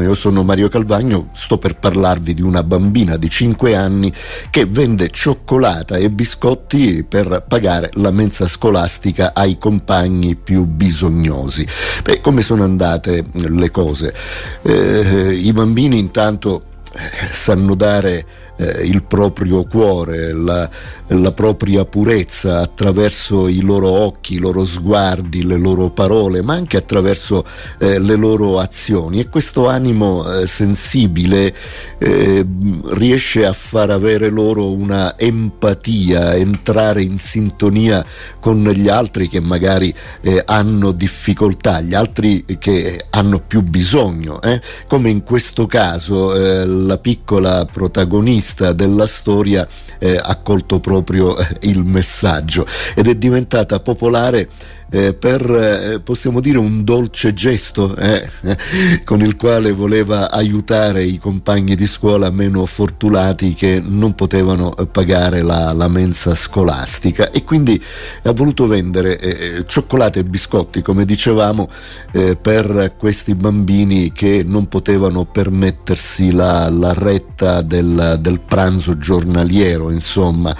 Io sono Mario Calvagno, sto per parlarvi di una bambina di 5 anni che vende cioccolata e biscotti per pagare la mensa scolastica ai compagni più bisognosi. Beh, come sono andate le cose? Eh, I bambini intanto eh, sanno dare eh, il proprio cuore, la, la, propria purezza attraverso i loro occhi, i loro sguardi, le loro parole, ma anche attraverso eh, le loro azioni e questo animo eh, sensibile eh, riesce a far avere loro una empatia, entrare in sintonia con gli altri che magari eh, hanno difficoltà, gli altri che hanno più bisogno, eh. come in questo caso la piccola protagonista protagonista della storia eh, ha colto proprio eh, il messaggio ed è diventata popolare eh, per, eh, possiamo dire, un dolce gesto eh, con il quale voleva aiutare i compagni di scuola meno fortunati che non potevano pagare la, la mensa scolastica e quindi ha voluto vendere eh, cioccolate e biscotti, come dicevamo, eh, per questi bambini che non potevano permettersi la, la retta del, del, pranzo giornaliero, insomma.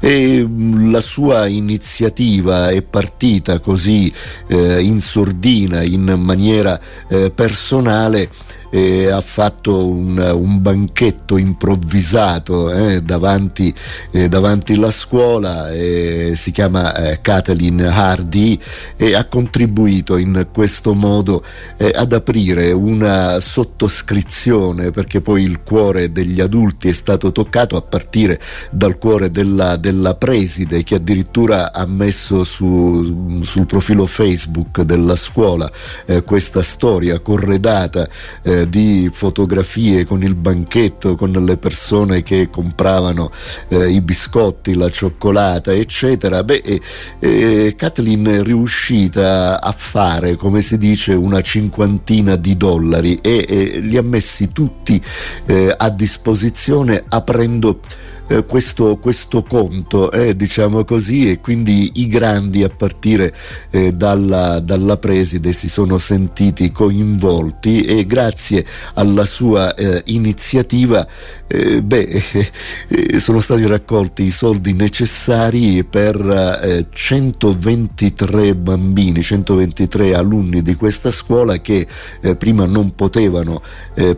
E mm, la sua iniziativa è partita così così eh, in sordina, in maniera eh, personale eh, ha fatto un, un, banchetto improvvisato eh, davanti, eh, davanti alla scuola, eh, si chiama eh, Kathleen Hardy e ha contribuito in questo modo eh, ad aprire una sottoscrizione perché poi il cuore degli adulti è stato toccato a partire dal cuore della, della preside che addirittura ha messo su, sul profilo Facebook della scuola questa storia corredata di fotografie con il banchetto, con le persone che compravano eh, i biscotti, la cioccolata, eccetera. Beh, eh, Kathleen è riuscita a fare, come si dice, una cinquantina di dollari e li ha messi tutti eh, a disposizione aprendo eh, questo, questo, conto, eh, diciamo così, e quindi i grandi a partire eh, dalla, dalla, preside si sono sentiti coinvolti e grazie alla sua eh, iniziativa eh, beh, eh, sono stati raccolti i soldi necessari per 123 bambini, 123 alunni di questa scuola che prima non potevano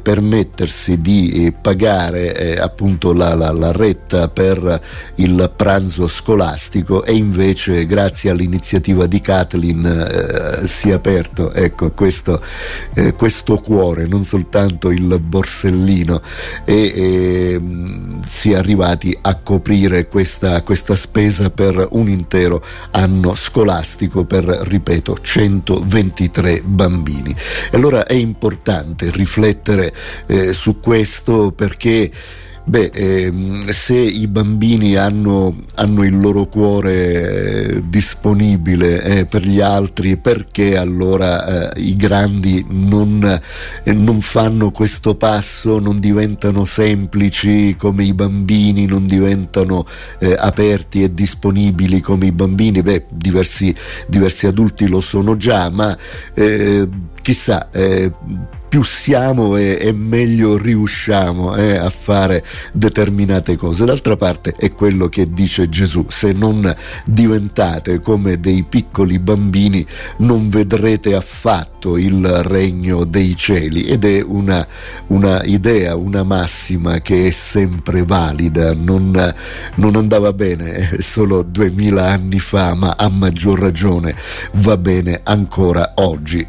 permettersi di pagare appunto la, la, la rete diretta per il pranzo scolastico e invece grazie all'iniziativa di Kathleen eh, si è aperto ecco, questo, eh, questo, cuore, non soltanto il borsellino e eh, si è arrivati a coprire questa, questa spesa per un intero anno scolastico per, ripeto, 123 bambini. E allora è importante riflettere eh, su questo perché Beh, ehm, se i bambini hanno, hanno il loro cuore eh, disponibile eh, per gli altri, perché allora eh, i grandi non, eh, non, fanno questo passo, non diventano semplici come i bambini, non diventano eh, aperti e disponibili come i bambini? Beh, diversi, diversi adulti lo sono già, ma eh, chissà più siamo e, e meglio riusciamo eh, a fare determinate cose. D'altra parte è quello che dice Gesù, se non diventate come dei piccoli bambini non vedrete affatto il regno dei cieli ed è una, una idea, una massima che è sempre valida, non, non andava bene solo duemila anni fa, ma a maggior ragione va bene ancora oggi.